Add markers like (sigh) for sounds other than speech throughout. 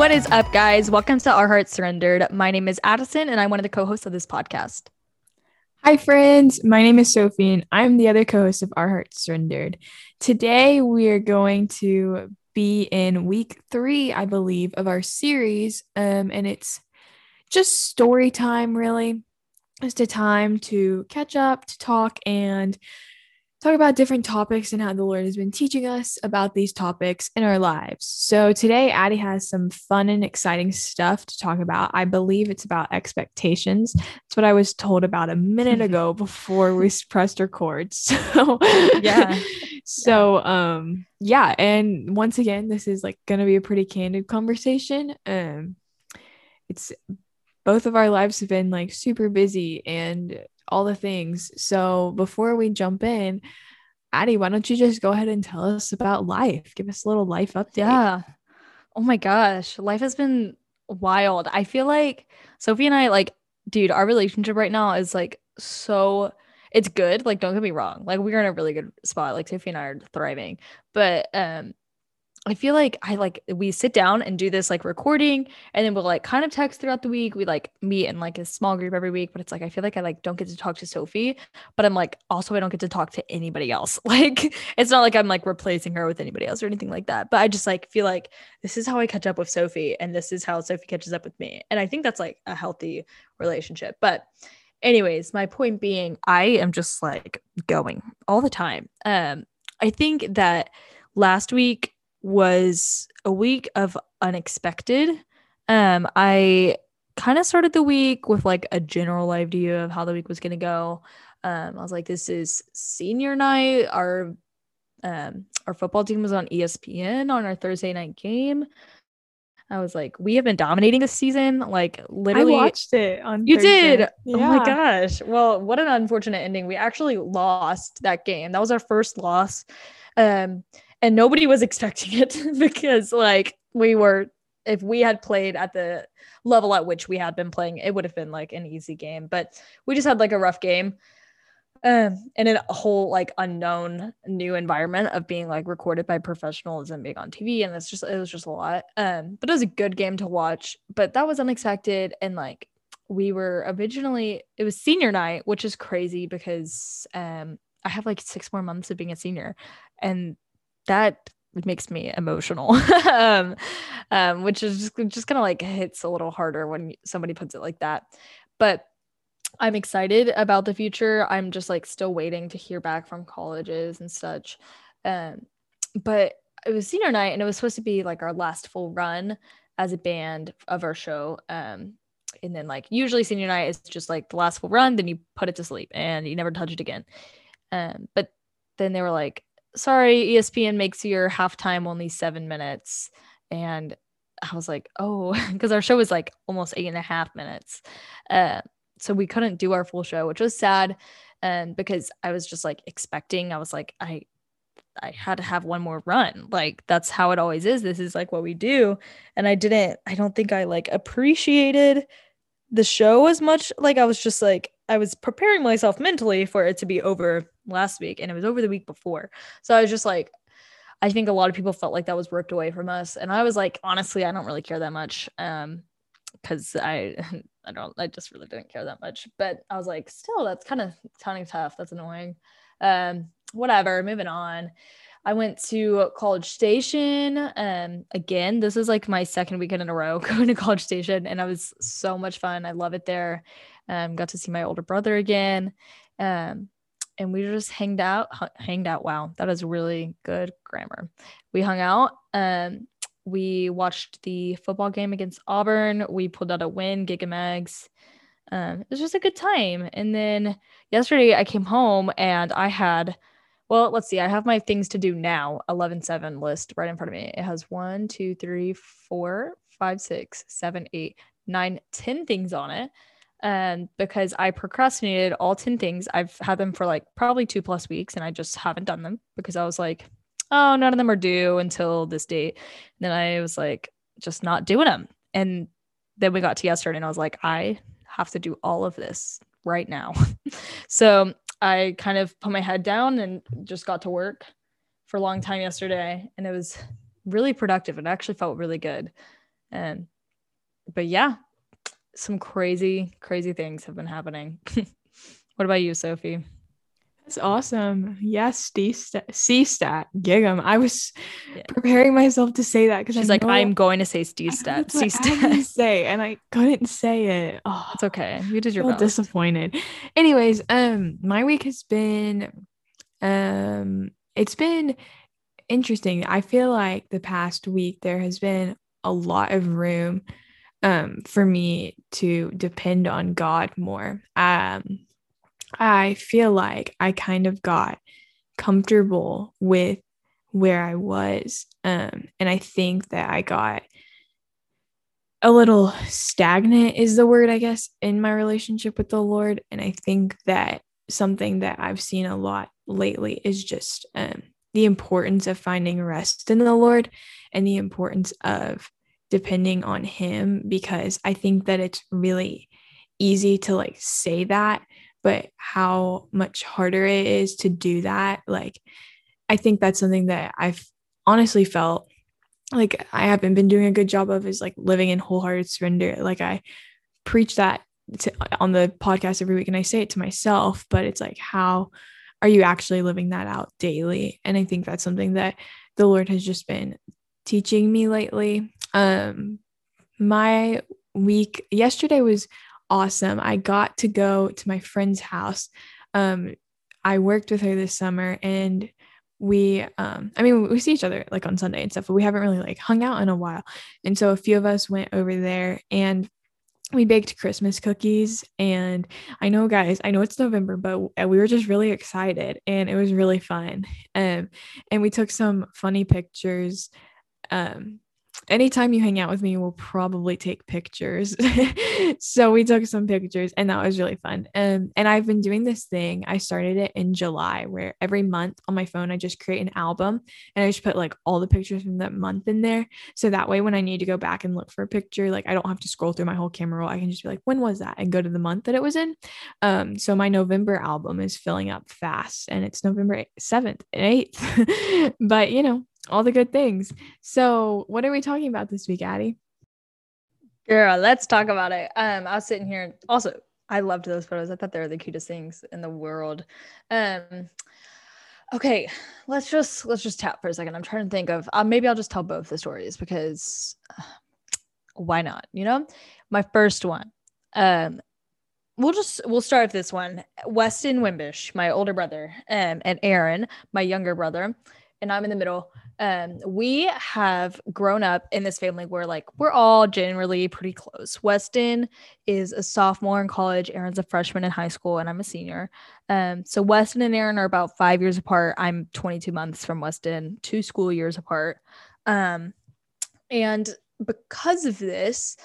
What is up, guys? Welcome to Our Hearts Surrendered. My name is Addison, and I'm one of the co hosts of this podcast. Hi, friends. My name is Sophie, and I'm the other co host of Our Hearts Surrendered. Today, we are going to be in week three, I believe, of our series. Um, and it's just story time, really. Just a time to catch up, to talk, and talk about different topics and how the Lord has been teaching us about these topics in our lives. So today, Addie has some fun and exciting stuff to talk about. I believe it's about expectations. It's what I was told about a minute ago (laughs) before we pressed record. (laughs) So Yeah. (laughs) so um yeah, and once again, this is like gonna be a pretty candid conversation. Um it's both of our lives have been like super busy and all the things. So before we jump in, Addie, why don't you just go ahead and tell us about life? Give us a little life update. Yeah. Oh my gosh. Life has been wild. I feel like Sophie and I, like, dude, our relationship right now is like so it's good. Like, don't get me wrong. Like, we're in a really good spot. Like, Sophie and I are thriving. But um, I feel like I like we sit down and do this like recording and then we'll like kind of text throughout the week. We like meet in like a small group every week, but it's like I feel like I like don't get to talk to Sophie, but I'm like also I don't get to talk to anybody else. (laughs) Like it's not like I'm like replacing her with anybody else or anything like that. But I just like feel like this is how I catch up with Sophie and this is how Sophie catches up with me. And I think that's like a healthy relationship. But anyways, my point being I am just like going all the time. Um I think that last week was a week of unexpected. Um, I kind of started the week with like a general idea of how the week was going to go. Um, I was like, this is senior night. Our um, our football team was on ESPN on our Thursday night game. I was like, we have been dominating this season. Like literally, I watched it on you Thursday. did. Oh my gosh. Well, what an unfortunate ending. We actually lost that game. That was our first loss. Um, and nobody was expecting it (laughs) because like we were if we had played at the level at which we had been playing, it would have been like an easy game. But we just had like a rough game. Um, and in a whole like unknown new environment of being like recorded by professionals and being on TV. And it's just it was just a lot. Um, but it was a good game to watch. But that was unexpected and like we were originally it was senior night which is crazy because um i have like six more months of being a senior and that makes me emotional. (laughs) Um, um which is just, just kind of like hits a little harder when somebody puts it like that. But i'm excited about the future. I'm just like still waiting to hear back from colleges and such. Um but it was senior night and it was supposed to be like our last full run as a band of our show. Um and then like usually senior night is just like the last full run then you put it to sleep and you never touch it again. Um but then they were like sorry espn makes your halftime only seven minutes and i was like oh (laughs) because our show was like almost eight and a half minutes uh so we couldn't do our full show which was sad and because i was just like expecting i was like i I had to have one more run. Like that's how it always is. This is like what we do. And I didn't I don't think I like appreciated the show as much. Like I was just like I was preparing myself mentally for it to be over last week and it was over the week before. So I was just like I think a lot of people felt like that was ripped away from us and I was like honestly I don't really care that much um cuz I (laughs) I don't I just really didn't care that much. But I was like still that's kind of kind of tough. That's annoying. Um whatever, moving on. I went to College Station. Um, again, this is like my second weekend in a row (laughs) going to College Station, and it was so much fun. I love it there. Um, got to see my older brother again. Um, and we just hanged out, hanged out. Wow, that is really good grammar. We hung out. Um, we watched the football game against Auburn. We pulled out a win, Gig 'em Ags. Um, it was just a good time. And then yesterday I came home and I had well, let's see. I have my things to do now 11 7 list right in front of me. It has one, two, three, four, five, six, seven, eight, nine, ten things on it. And because I procrastinated all 10 things, I've had them for like probably two plus weeks and I just haven't done them because I was like, oh, none of them are due until this date. And then I was like, just not doing them. And then we got to yesterday and I was like, I have to do all of this right now. (laughs) so I kind of put my head down and just got to work for a long time yesterday. And it was really productive. It actually felt really good. And but yeah, some crazy, crazy things have been happening. (laughs) what about you, Sophie? That's awesome. Yes, C-stat, gig 'em. I was yeah. preparing myself to say that because she's like, I'm going to say C-stat, C-stat. Say, and I couldn't say it. (laughs) Oh, it's okay. You did your best. Disappointed. Anyways, um, my week has been, um, it's been interesting. I feel like the past week there has been a lot of room, um, for me to depend on God more. Um I feel like I kind of got comfortable with where I was. Um, and I think that I got a little stagnant, is the word, I guess, in my relationship with the Lord. And I think that something that I've seen a lot lately is just um, the importance of finding rest in the Lord and the importance of depending on Him because I think that it's really easy to like say that but how much harder it is to do that like i think that's something that i've honestly felt like i haven't been doing a good job of is like living in wholehearted surrender. Like i preach that to, on the podcast every week and i say it to myself but it's like how are you actually living that out daily? And i think that's something that the lord has just been teaching me lately um my week yesterday was awesome. I got to go to my friend's house. Um, I worked with her this summer and we um I mean we see each other like on Sunday and stuff, but we haven't really like hung out in a while. And so a few of us went over there and we baked Christmas cookies and I know guys, I know it's November, but we were just really excited and it was really fun. Um and we took some funny pictures um anytime you hang out with me, we'll probably take pictures. (laughs) so we took some pictures and that was really fun. Um, and I've been doing this thing. I started it in July where every month on my phone, I just create an album and I just put like all the pictures from that month in there. So that way, when I need to go back and look for a picture, like I don't have to scroll through my whole camera roll. I can just be like, when was that? And go to the month that it was in. Um, so my November album is filling up fast and it's November 7th and 8th. (laughs) but you know, all the good things. So, what are we talking about this week, Addie? Girl, let's talk about it. Um, I was sitting here. Also, I loved those photos. I thought they were the cutest things in the world. Um, okay, let's just let's just tap for a second. I'm trying to think of. Uh, maybe I'll just tell both the stories because uh, why not? You know, my first one. Um, we'll just we'll start with this one. Weston Wimbish, my older brother, um, and Aaron, my younger brother, and I'm in the middle um, we have grown up in this family where like we're all generally pretty close. Weston is a sophomore in college, Aaron's a freshman in high school, and I'm a senior. Um, so Weston and Aaron are about five years apart. I'm 22 months from Weston, two school years apart. Um, and because of this,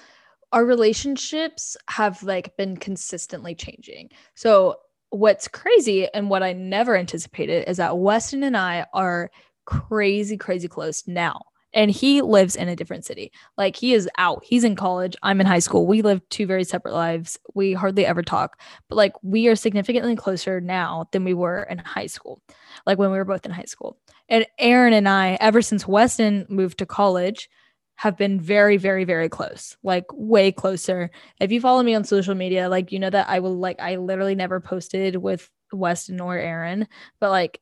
our relationships have like been consistently changing. So what's crazy and what I never anticipated is that Weston and I are crazy, crazy close now. And he lives in a different city. Like he is out. He's in college. I'm in high school. We live two very separate lives. We hardly ever talk, but like we are significantly closer now than we were in high school, like when we were both in high school. And Aaron and I, ever since Weston moved to college, have been very, very, very close, like way closer. If you follow me on social media, like you know that I will like I literally never posted with Weston or Aaron, but like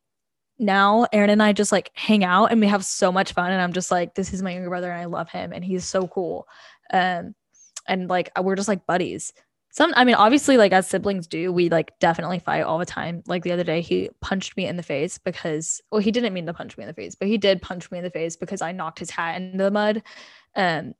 now Aaron and I just like hang out and we have so much fun. And I'm just like, this is my younger brother and I love him and he's so cool. Um, and like we're just like buddies. Some, I mean, obviously, like as siblings do, we like definitely fight all the time. Like the other day, he punched me in the face because, well, he didn't mean to punch me in the face, but he did punch me in the face because I knocked his hat into the mud. Um,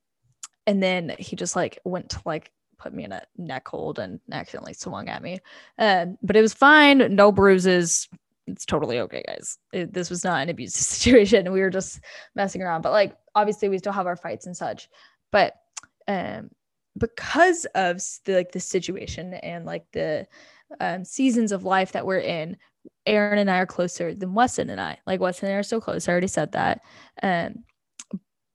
and then he just like went to like put me in a neck hold and accidentally swung at me. Um, but it was fine, no bruises, it's totally okay, guys. It, this was not an abusive (laughs) situation. We were just messing around, but like obviously we still have our fights and such. But um, because of the, like the situation and like the um, seasons of life that we're in, Aaron and I are closer than Weston and I. Like Weston and I are so close. I already said that. Um,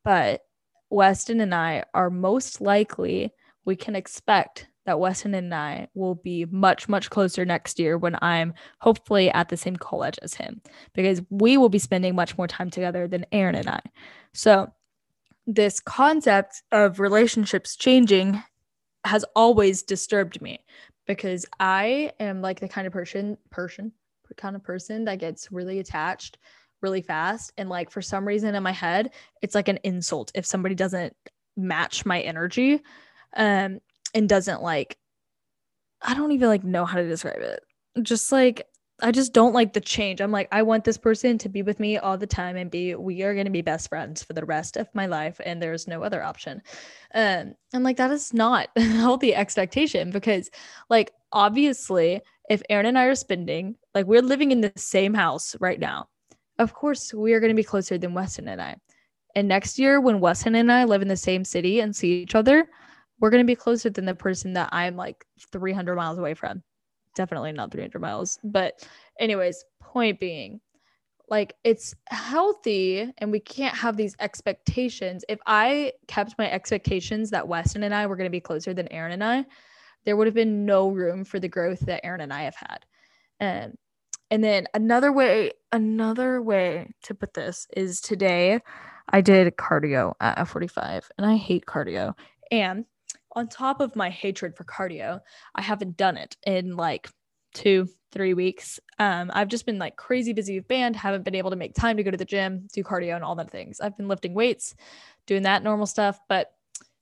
but Weston and I are most likely we can expect that Weston and I will be much, much closer next year when I'm hopefully at the same college as him, because we will be spending much more time together than Aaron and I. So this concept of relationships changing has always disturbed me because I am like the kind of person person kind of person that gets really attached really fast and like for some reason in my head it's like an insult if somebody doesn't match my energy um and doesn't like I don't even like know how to describe it. Just like I just don't like the change. I'm like, I want this person to be with me all the time and be, we are going to be best friends for the rest of my life. And there's no other option. Um, I'm like, that is not a (laughs) healthy expectation because, like, obviously, if Aaron and I are spending, like, we're living in the same house right now, of course, we are going to be closer than Weston and I. And next year, when Weston and I live in the same city and see each other, we're going to be closer than the person that I'm like 300 miles away from definitely not 300 miles. But, anyways, point being, like it's healthy and we can't have these expectations. If I kept my expectations that Weston and I were going to be closer than Aaron and I, there would have been no room for the growth that Aaron and I have had. And and then another way, another way to put this is today I did cardio at F45 and I hate cardio. And on top of my hatred for cardio, I haven't done it in like two, three weeks. Um, I've just been like crazy busy with band, haven't been able to make time to go to the gym, do cardio, and all that things. I've been lifting weights, doing that normal stuff, but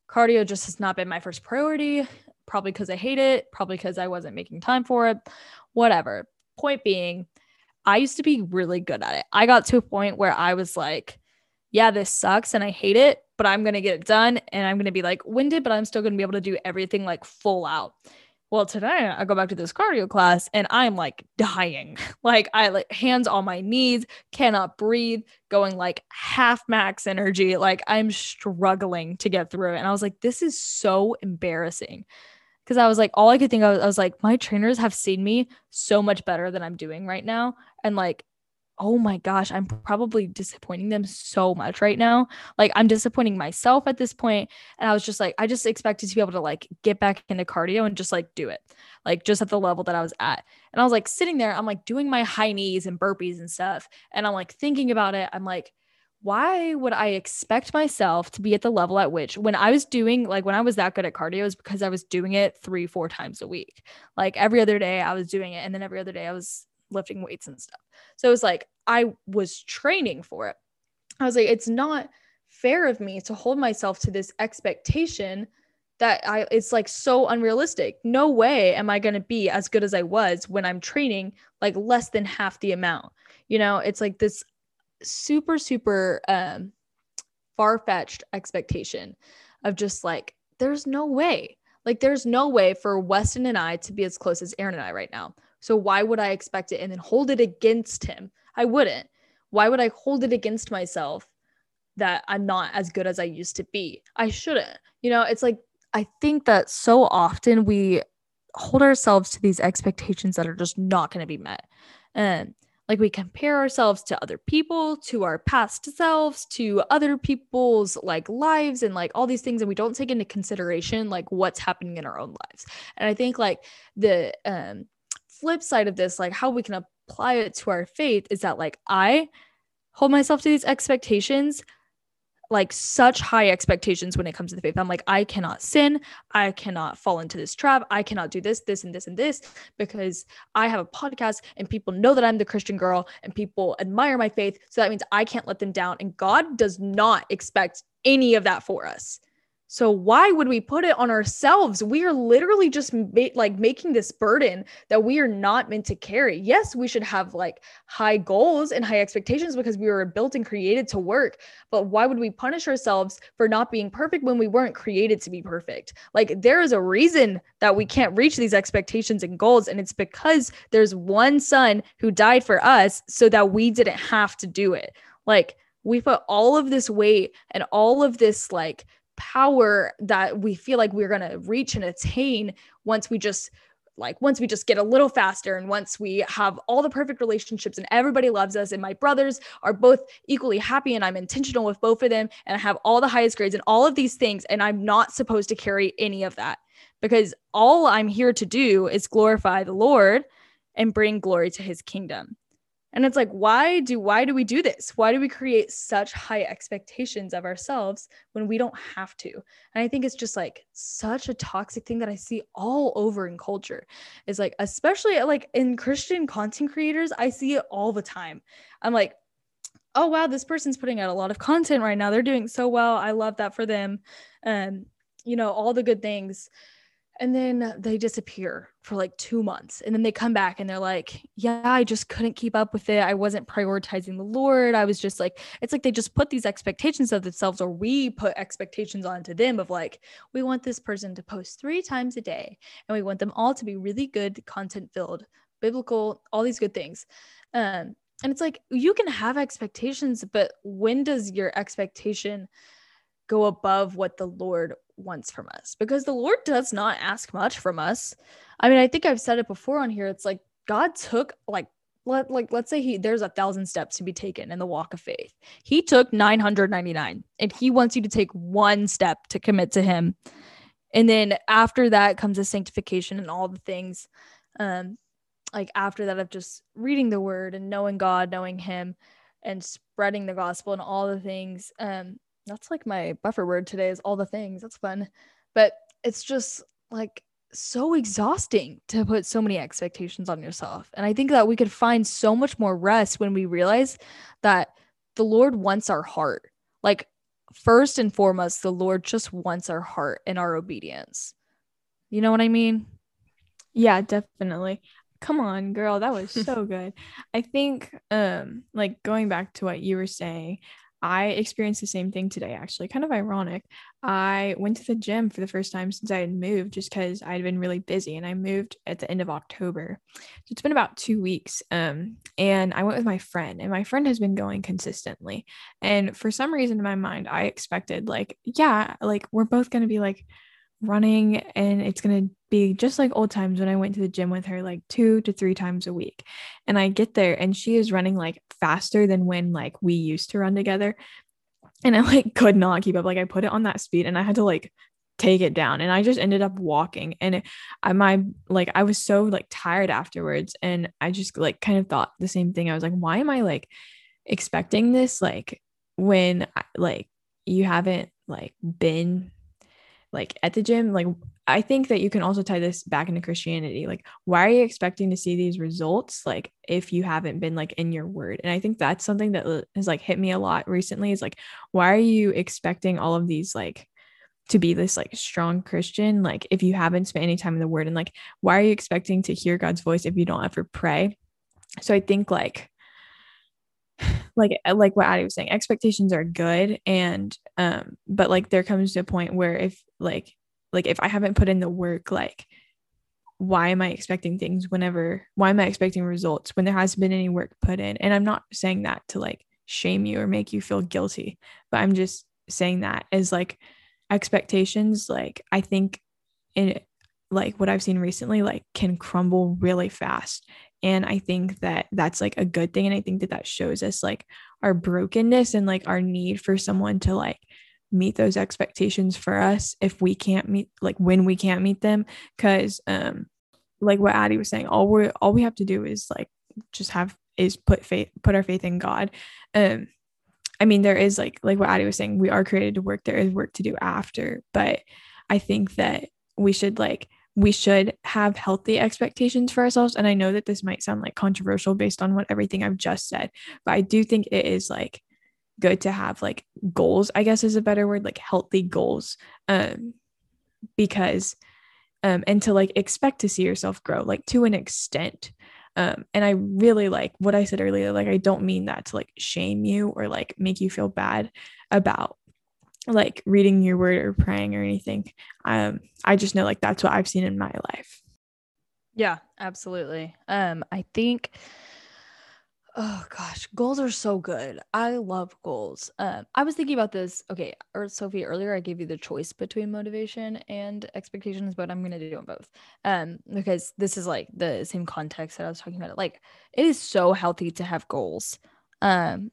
cardio just has not been my first priority. Probably because I hate it, probably because I wasn't making time for it, whatever. Point being, I used to be really good at it. I got to a point where I was like, yeah, this sucks and I hate it, but I'm going to get it done and I'm going to be like winded, but I'm still going to be able to do everything like full out. Well, today I go back to this cardio class and I'm like dying. (laughs) Like I like hands on my knees, cannot breathe, going like half max energy. Like I'm struggling to get through it. And I was like, this is so embarrassing. Cause I was like, all I could think of, I was like, my trainers have seen me so much better than I'm doing right now. And like oh my gosh, I'm probably disappointing them so much right now. Like I'm disappointing myself at this point. And I was just like, I just expected to be able to like get back into cardio and just like do it, like just at the level that I was at. And I was like sitting there, I'm like doing my high knees and burpees and stuff. And I'm like thinking about it. I'm like, why would I expect myself to be at the level at which when I was doing like when I was that good at cardio is because I was doing it three, four times a week. Like every other day I was doing it. And then every other day I was lifting weights and stuff. So it was like I was training for it. I was like, it's not fair of me to hold myself to this expectation that I it's like so unrealistic. No way am I going to be as good as I was when I'm training like less than half the amount. You know, it's like this super super um far-fetched expectation of just like there's no way. Like there's no way for Weston and I to be as close as Aaron and I right now. So why would I expect it and then hold it against him? I wouldn't. Why would I hold it against myself that I'm not as good as I used to be? I shouldn't. You know, it's like I think that so often we hold ourselves to these expectations that are just not going to be met. And like we compare ourselves to other people, to our past selves, to other people's like lives and like all these things and we don't take into consideration like what's happening in our own lives. And I think like the um flip side of this, like how we can apply it to our faith, is that like I hold myself to these expectations, like such high expectations when it comes to the faith. I'm like, I cannot sin. I cannot fall into this trap. I cannot do this, this, and this, and this because I have a podcast and people know that I'm the Christian girl and people admire my faith. So that means I can't let them down. And God does not expect any of that for us. So why would we put it on ourselves? We are literally just ma- like making this burden that we are not meant to carry. Yes, we should have like high goals and high expectations because we were built and created to work. But why would we punish ourselves for not being perfect when we weren't created to be perfect? Like there is a reason that we can't reach these expectations and goals and it's because there's one son who died for us so that we didn't have to do it. Like we put all of this weight and all of this like power that we feel like we're going to reach and attain once we just like once we just get a little faster and once we have all the perfect relationships and everybody loves us and my brothers are both equally happy and I'm intentional with both of them and I have all the highest grades and all of these things and I'm not supposed to carry any of that because all I'm here to do is glorify the Lord and bring glory to his kingdom. And it's like, why do why do we do this? Why do we create such high expectations of ourselves when we don't have to? And I think it's just like such a toxic thing that I see all over in culture. Is like, especially like in Christian content creators, I see it all the time. I'm like, oh wow, this person's putting out a lot of content right now. They're doing so well. I love that for them. Um, you know, all the good things and then they disappear for like two months and then they come back and they're like yeah i just couldn't keep up with it. I wasn't prioritizing the lord. I was just like it's like they just put these expectations of themselves or we put expectations onto them of like we want this person to post three times a day and we want them all to be really good content filled biblical all these good things. Um and it's like you can have expectations but when does your expectation go above what the lord wants from us because the Lord does not ask much from us. I mean, I think I've said it before on here. It's like God took like let like let's say he there's a thousand steps to be taken in the walk of faith. He took 999 and he wants you to take one step to commit to him. And then after that comes the sanctification and all the things. Um like after that of just reading the word and knowing God, knowing him and spreading the gospel and all the things. Um that's like my buffer word today is all the things. That's fun. But it's just like so exhausting to put so many expectations on yourself. And I think that we could find so much more rest when we realize that the Lord wants our heart. Like, first and foremost, the Lord just wants our heart and our obedience. You know what I mean? Yeah, definitely. Come on, girl, that was (laughs) so good. I think um like going back to what you were saying, I experienced the same thing today, actually, kind of ironic. I went to the gym for the first time since I had moved just because I had been really busy and I moved at the end of October. So it's been about two weeks. Um, and I went with my friend, and my friend has been going consistently. And for some reason in my mind, I expected, like, yeah, like we're both going to be like running and it's going to be just like old times when I went to the gym with her like two to three times a week. And I get there and she is running like faster than when like we used to run together. And I like could not keep up. Like I put it on that speed and I had to like take it down and I just ended up walking and I my like I was so like tired afterwards and I just like kind of thought the same thing. I was like why am I like expecting this like when like you haven't like been like at the gym like i think that you can also tie this back into christianity like why are you expecting to see these results like if you haven't been like in your word? And i think that's something that uh, has like hit me a lot recently is like why are you expecting all of these like to be this like strong christian like if you haven't spent any time in the word? And like why are you expecting to hear god's voice if you don't ever pray? So i think like like uh, like what Addie was saying, expectations are good and um but like there comes to a point where if like like if I haven't put in the work like why am I expecting things whenever why am I expecting results when there hasn't been any work put in? And I'm not saying that to like shame you or make you feel guilty but I'm just saying that as like expectations like I think in like what I've seen recently like can crumble really fast and i think that that's like a good thing and i think that that shows us like our brokenness and like our need for someone to like meet those expectations for us if we can't meet like when we can't meet them. Because um like what addie was saying all we all we have to do is like just have is put faith put our faith in god. Um i mean there is like like what addie was saying we are created to work. There is work to do after. But i think that we should like we should have healthy expectations for ourselves. And I know that this might sound like controversial based on what everything I've just said, but I do think it is like good to have like goals, I guess is a better word, like healthy goals. Um, because um and to like expect to see yourself grow, like to an extent. Um, and I really like what I said earlier. Like, I don't mean that to like shame you or like make you feel bad about like reading your word or praying or anything. Um, I just know like that's what I've seen in my life. Yeah, absolutely. Um, I think oh gosh, goals are so good. I love goals. Um, I was thinking about this. Okay, or Sophie, earlier I gave you the choice between motivation and expectations, but I'm gonna do them both. Um, because this is like the same context that I was talking about. Like, it is so healthy to have goals. Um,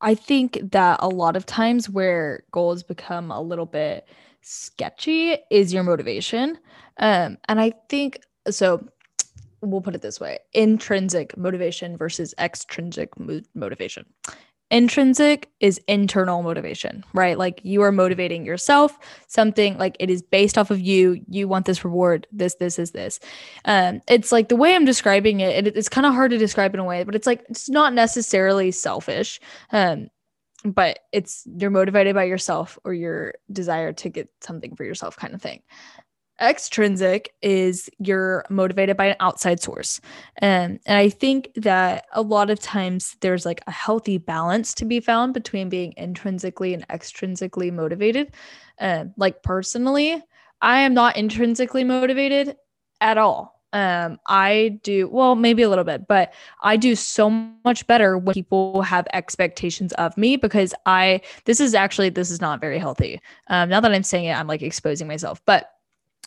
I think that a lot of times where goals become a little bit sketchy is your motivation. Um, and I think so. we'll put it this way intrinsic motivation versus extrinsic mo- motivation intrinsic is internal motivation right? Like you are motivating yourself something like it is based off of you you want this reward this this is this. Um it's like the way i'm describing it, it it's kind of hard to describe in a way but it's like it's not necessarily selfish um but it's you're motivated by yourself or your desire to get something for yourself kind of thing extrinsic is you're motivated by an outside source. And, and i think that a lot of times there's like a healthy balance to be found between being intrinsically and extrinsically motivated. Um, like personally i am not intrinsically motivated at all. Um i do well maybe a little bit but i do so much better when people have expectations of me because i this is actually this is not very healthy. Um now that i'm saying it i'm like exposing myself but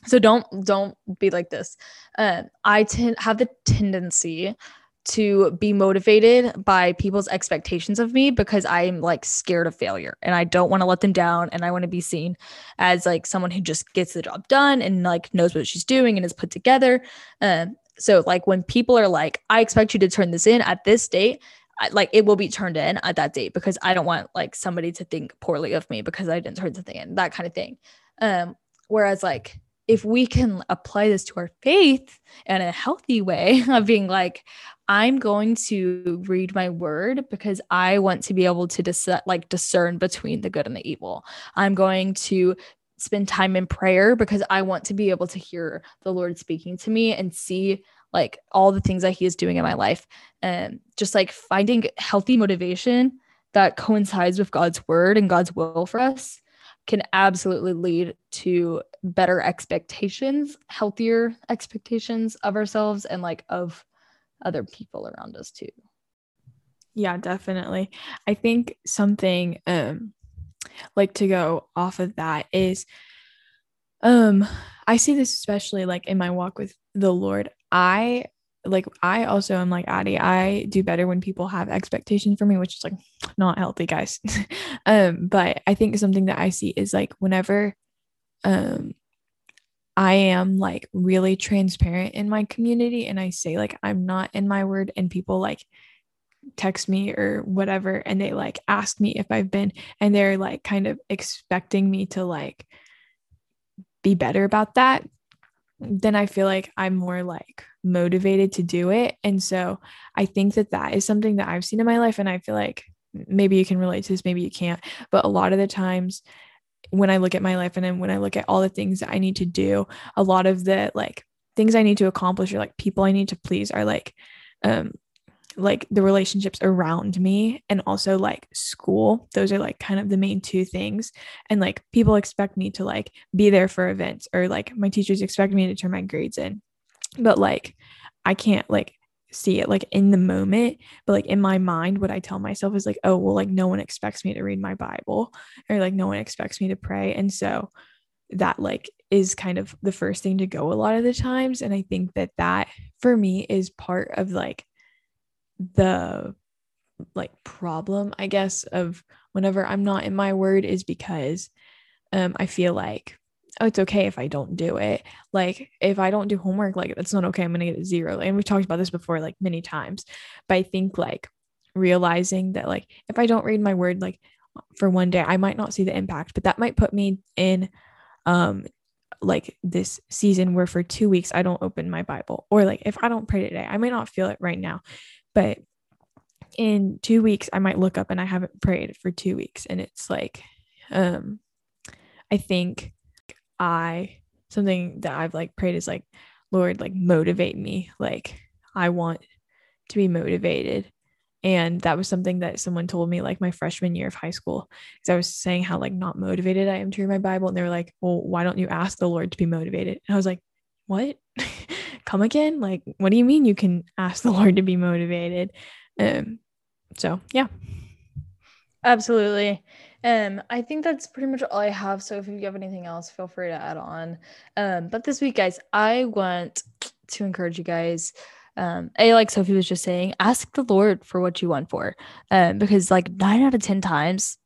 so don't don't be like this. Uh, i tend have the tendency to be motivated by people's expectations of me because i'm like scared of failure and i don't want to let them down and i want to be seen as like someone who just gets the job done and like knows what she's doing and is put together. Uh, so like when people are like i expect you to turn this in at this date I, like it will be turned in at that date because i don't want like somebody to think poorly of me because i didn't turn something in that kind of thing. Um whereas like if we can apply this to our faith in a healthy way (laughs) of being like i'm going to read my word because i want to be able to dis- like discern between the good and the evil. I'm going to spend time in prayer because i want to be able to hear the lord speaking to me and see like all the things that he is doing in my life. And just like finding healthy motivation that coincides with god's word and god's will for us can absolutely lead to better expectations, healthier expectations of ourselves and like of other people around us too. Yeah, definitely. I think something um like to go off of that is um I see this especially like in my walk with the Lord. I like I also am like Addie. I do better when people have expectations for me, which is like not healthy, guys. (laughs) um, but I think something that I see is like whenever um I am like really transparent in my community and I say like I'm not in my word and people like text me or whatever and they like ask me if I've been and they're like kind of expecting me to like be better about that then I feel like I'm more like motivated to do it. And so I think that that is something that I've seen in my life. And I feel like maybe you can relate to this, maybe you can't. But a lot of the times when I look at my life and then when I look at all the things that I need to do, a lot of the like things I need to accomplish or like people I need to please are like, um, like the relationships around me and also like school those are like kind of the main two things and like people expect me to like be there for events or like my teachers expect me to turn my grades in but like I can't like see it like in the moment but like in my mind what i tell myself is like oh well like no one expects me to read my bible or like no one expects me to pray and so that like is kind of the first thing to go a lot of the times and i think that that for me is part of like the like problem i guess of whenever i'm not in my word is because um i feel like it's okay if I don't do it. Like if I don't do homework, like that's not okay. I'm gonna get a zero. And we've talked about this before, like many times. But I think like realizing that like if I don't read my word, like for one day, I might not see the impact, but that might put me in um like this season where for two weeks I don't open my Bible. Or like if I don't pray today, I might not feel it right now. But in two weeks, I might look up and I haven't prayed for two weeks. And it's like, um, I think I something that I've like prayed is like, Lord, like motivate me. Like I want to be motivated. And that was something that someone told me like my freshman year of high school. Because I was saying how like not motivated I am to read my Bible. And they were like, Well, why don't you ask the Lord to be motivated? And I was like, What? (laughs) Come again? Like, what do you mean you can ask the Lord to be motivated? Um, so yeah. Absolutely. Um, I think that's pretty much all I have. So if you have anything else, feel free to add on. Um, but this week, guys, I want to encourage you guys. Um, a like Sophie was just saying, ask the Lord for what you want for. Um, because like nine out of ten times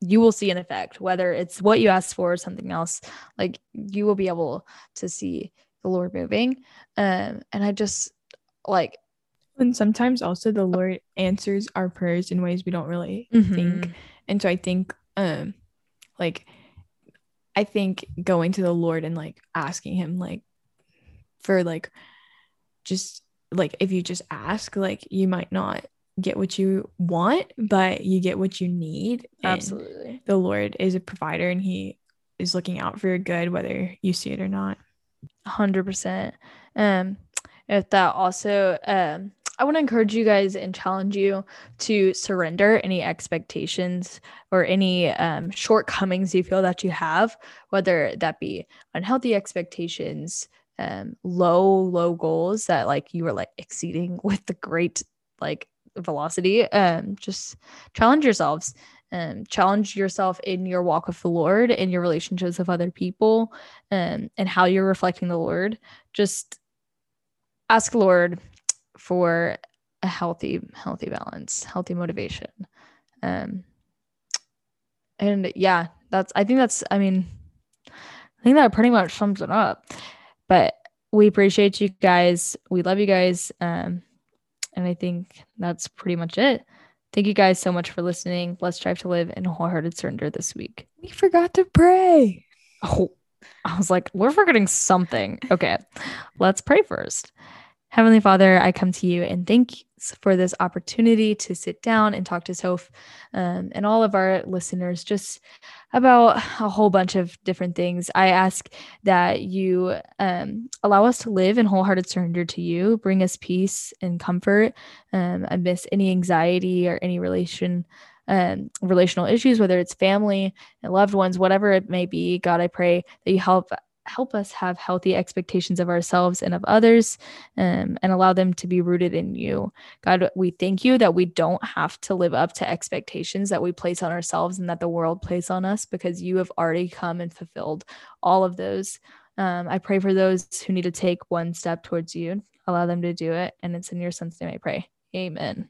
you will see an effect, whether it's what you asked for or something else, like you will be able to see the Lord moving. Um, and I just like and sometimes also the Lord answers our prayers in ways we don't really Mhm. think. And so I think um like I think going to the Lord and like asking him like for like just like if you just ask like you might not get what you want but you get what you need absolutely. the Lord is a provider and he is looking out for your good whether you see it or not. hundred percent. Um, if that also, um, I want to encourage you guys and challenge you to surrender any expectations or any um, shortcomings you feel that you have, whether that be unhealthy expectations, um, low, low goals that like you were like exceeding (laughs) with the great like velocity. Um, just challenge yourselves. Um, challenge yourself in your walk with the Lord, in your relationships with other people, um, and how you're reflecting the Lord. Just ask Lord for a healthy, healthy balance, healthy motivation. Um, and yeah, that's, I think that's, I mean, I think that pretty much sums it up. But we appreciate you guys. We love you guys. Um, and I think that's pretty much it. Thank you guys so much for listening. Let's strive to live in wholehearted surrender this week. We forgot to pray. Oh, I was like, we're forgetting something. Okay, let's pray first. Heavenly Father, I come to you and thank you for this opportunity to sit down and talk to Soph um, and all of our listeners just about a whole bunch of different things. I ask that you um, allow us to live in wholehearted surrender to you, bring us peace and comfort um, amidst any anxiety or any relation. Um, relational issues, whether it's family and loved ones, whatever it may be, God, I pray that you help help us have healthy expectations of ourselves and of others um, and allow them to be rooted in you. God, we thank you that we don't have to live up to expectations that we place on ourselves and that the world places on us because you have already come and fulfilled all of those. Um, I pray for those who need to take one step towards you. Allow them to do it. And it's in your son's name I pray. Amen.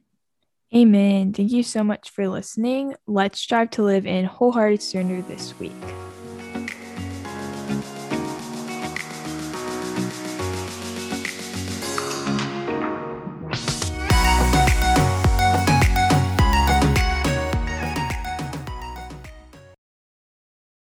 Amen. Thank you so much for listening. Let's strive to live in wholehearted surrender this week.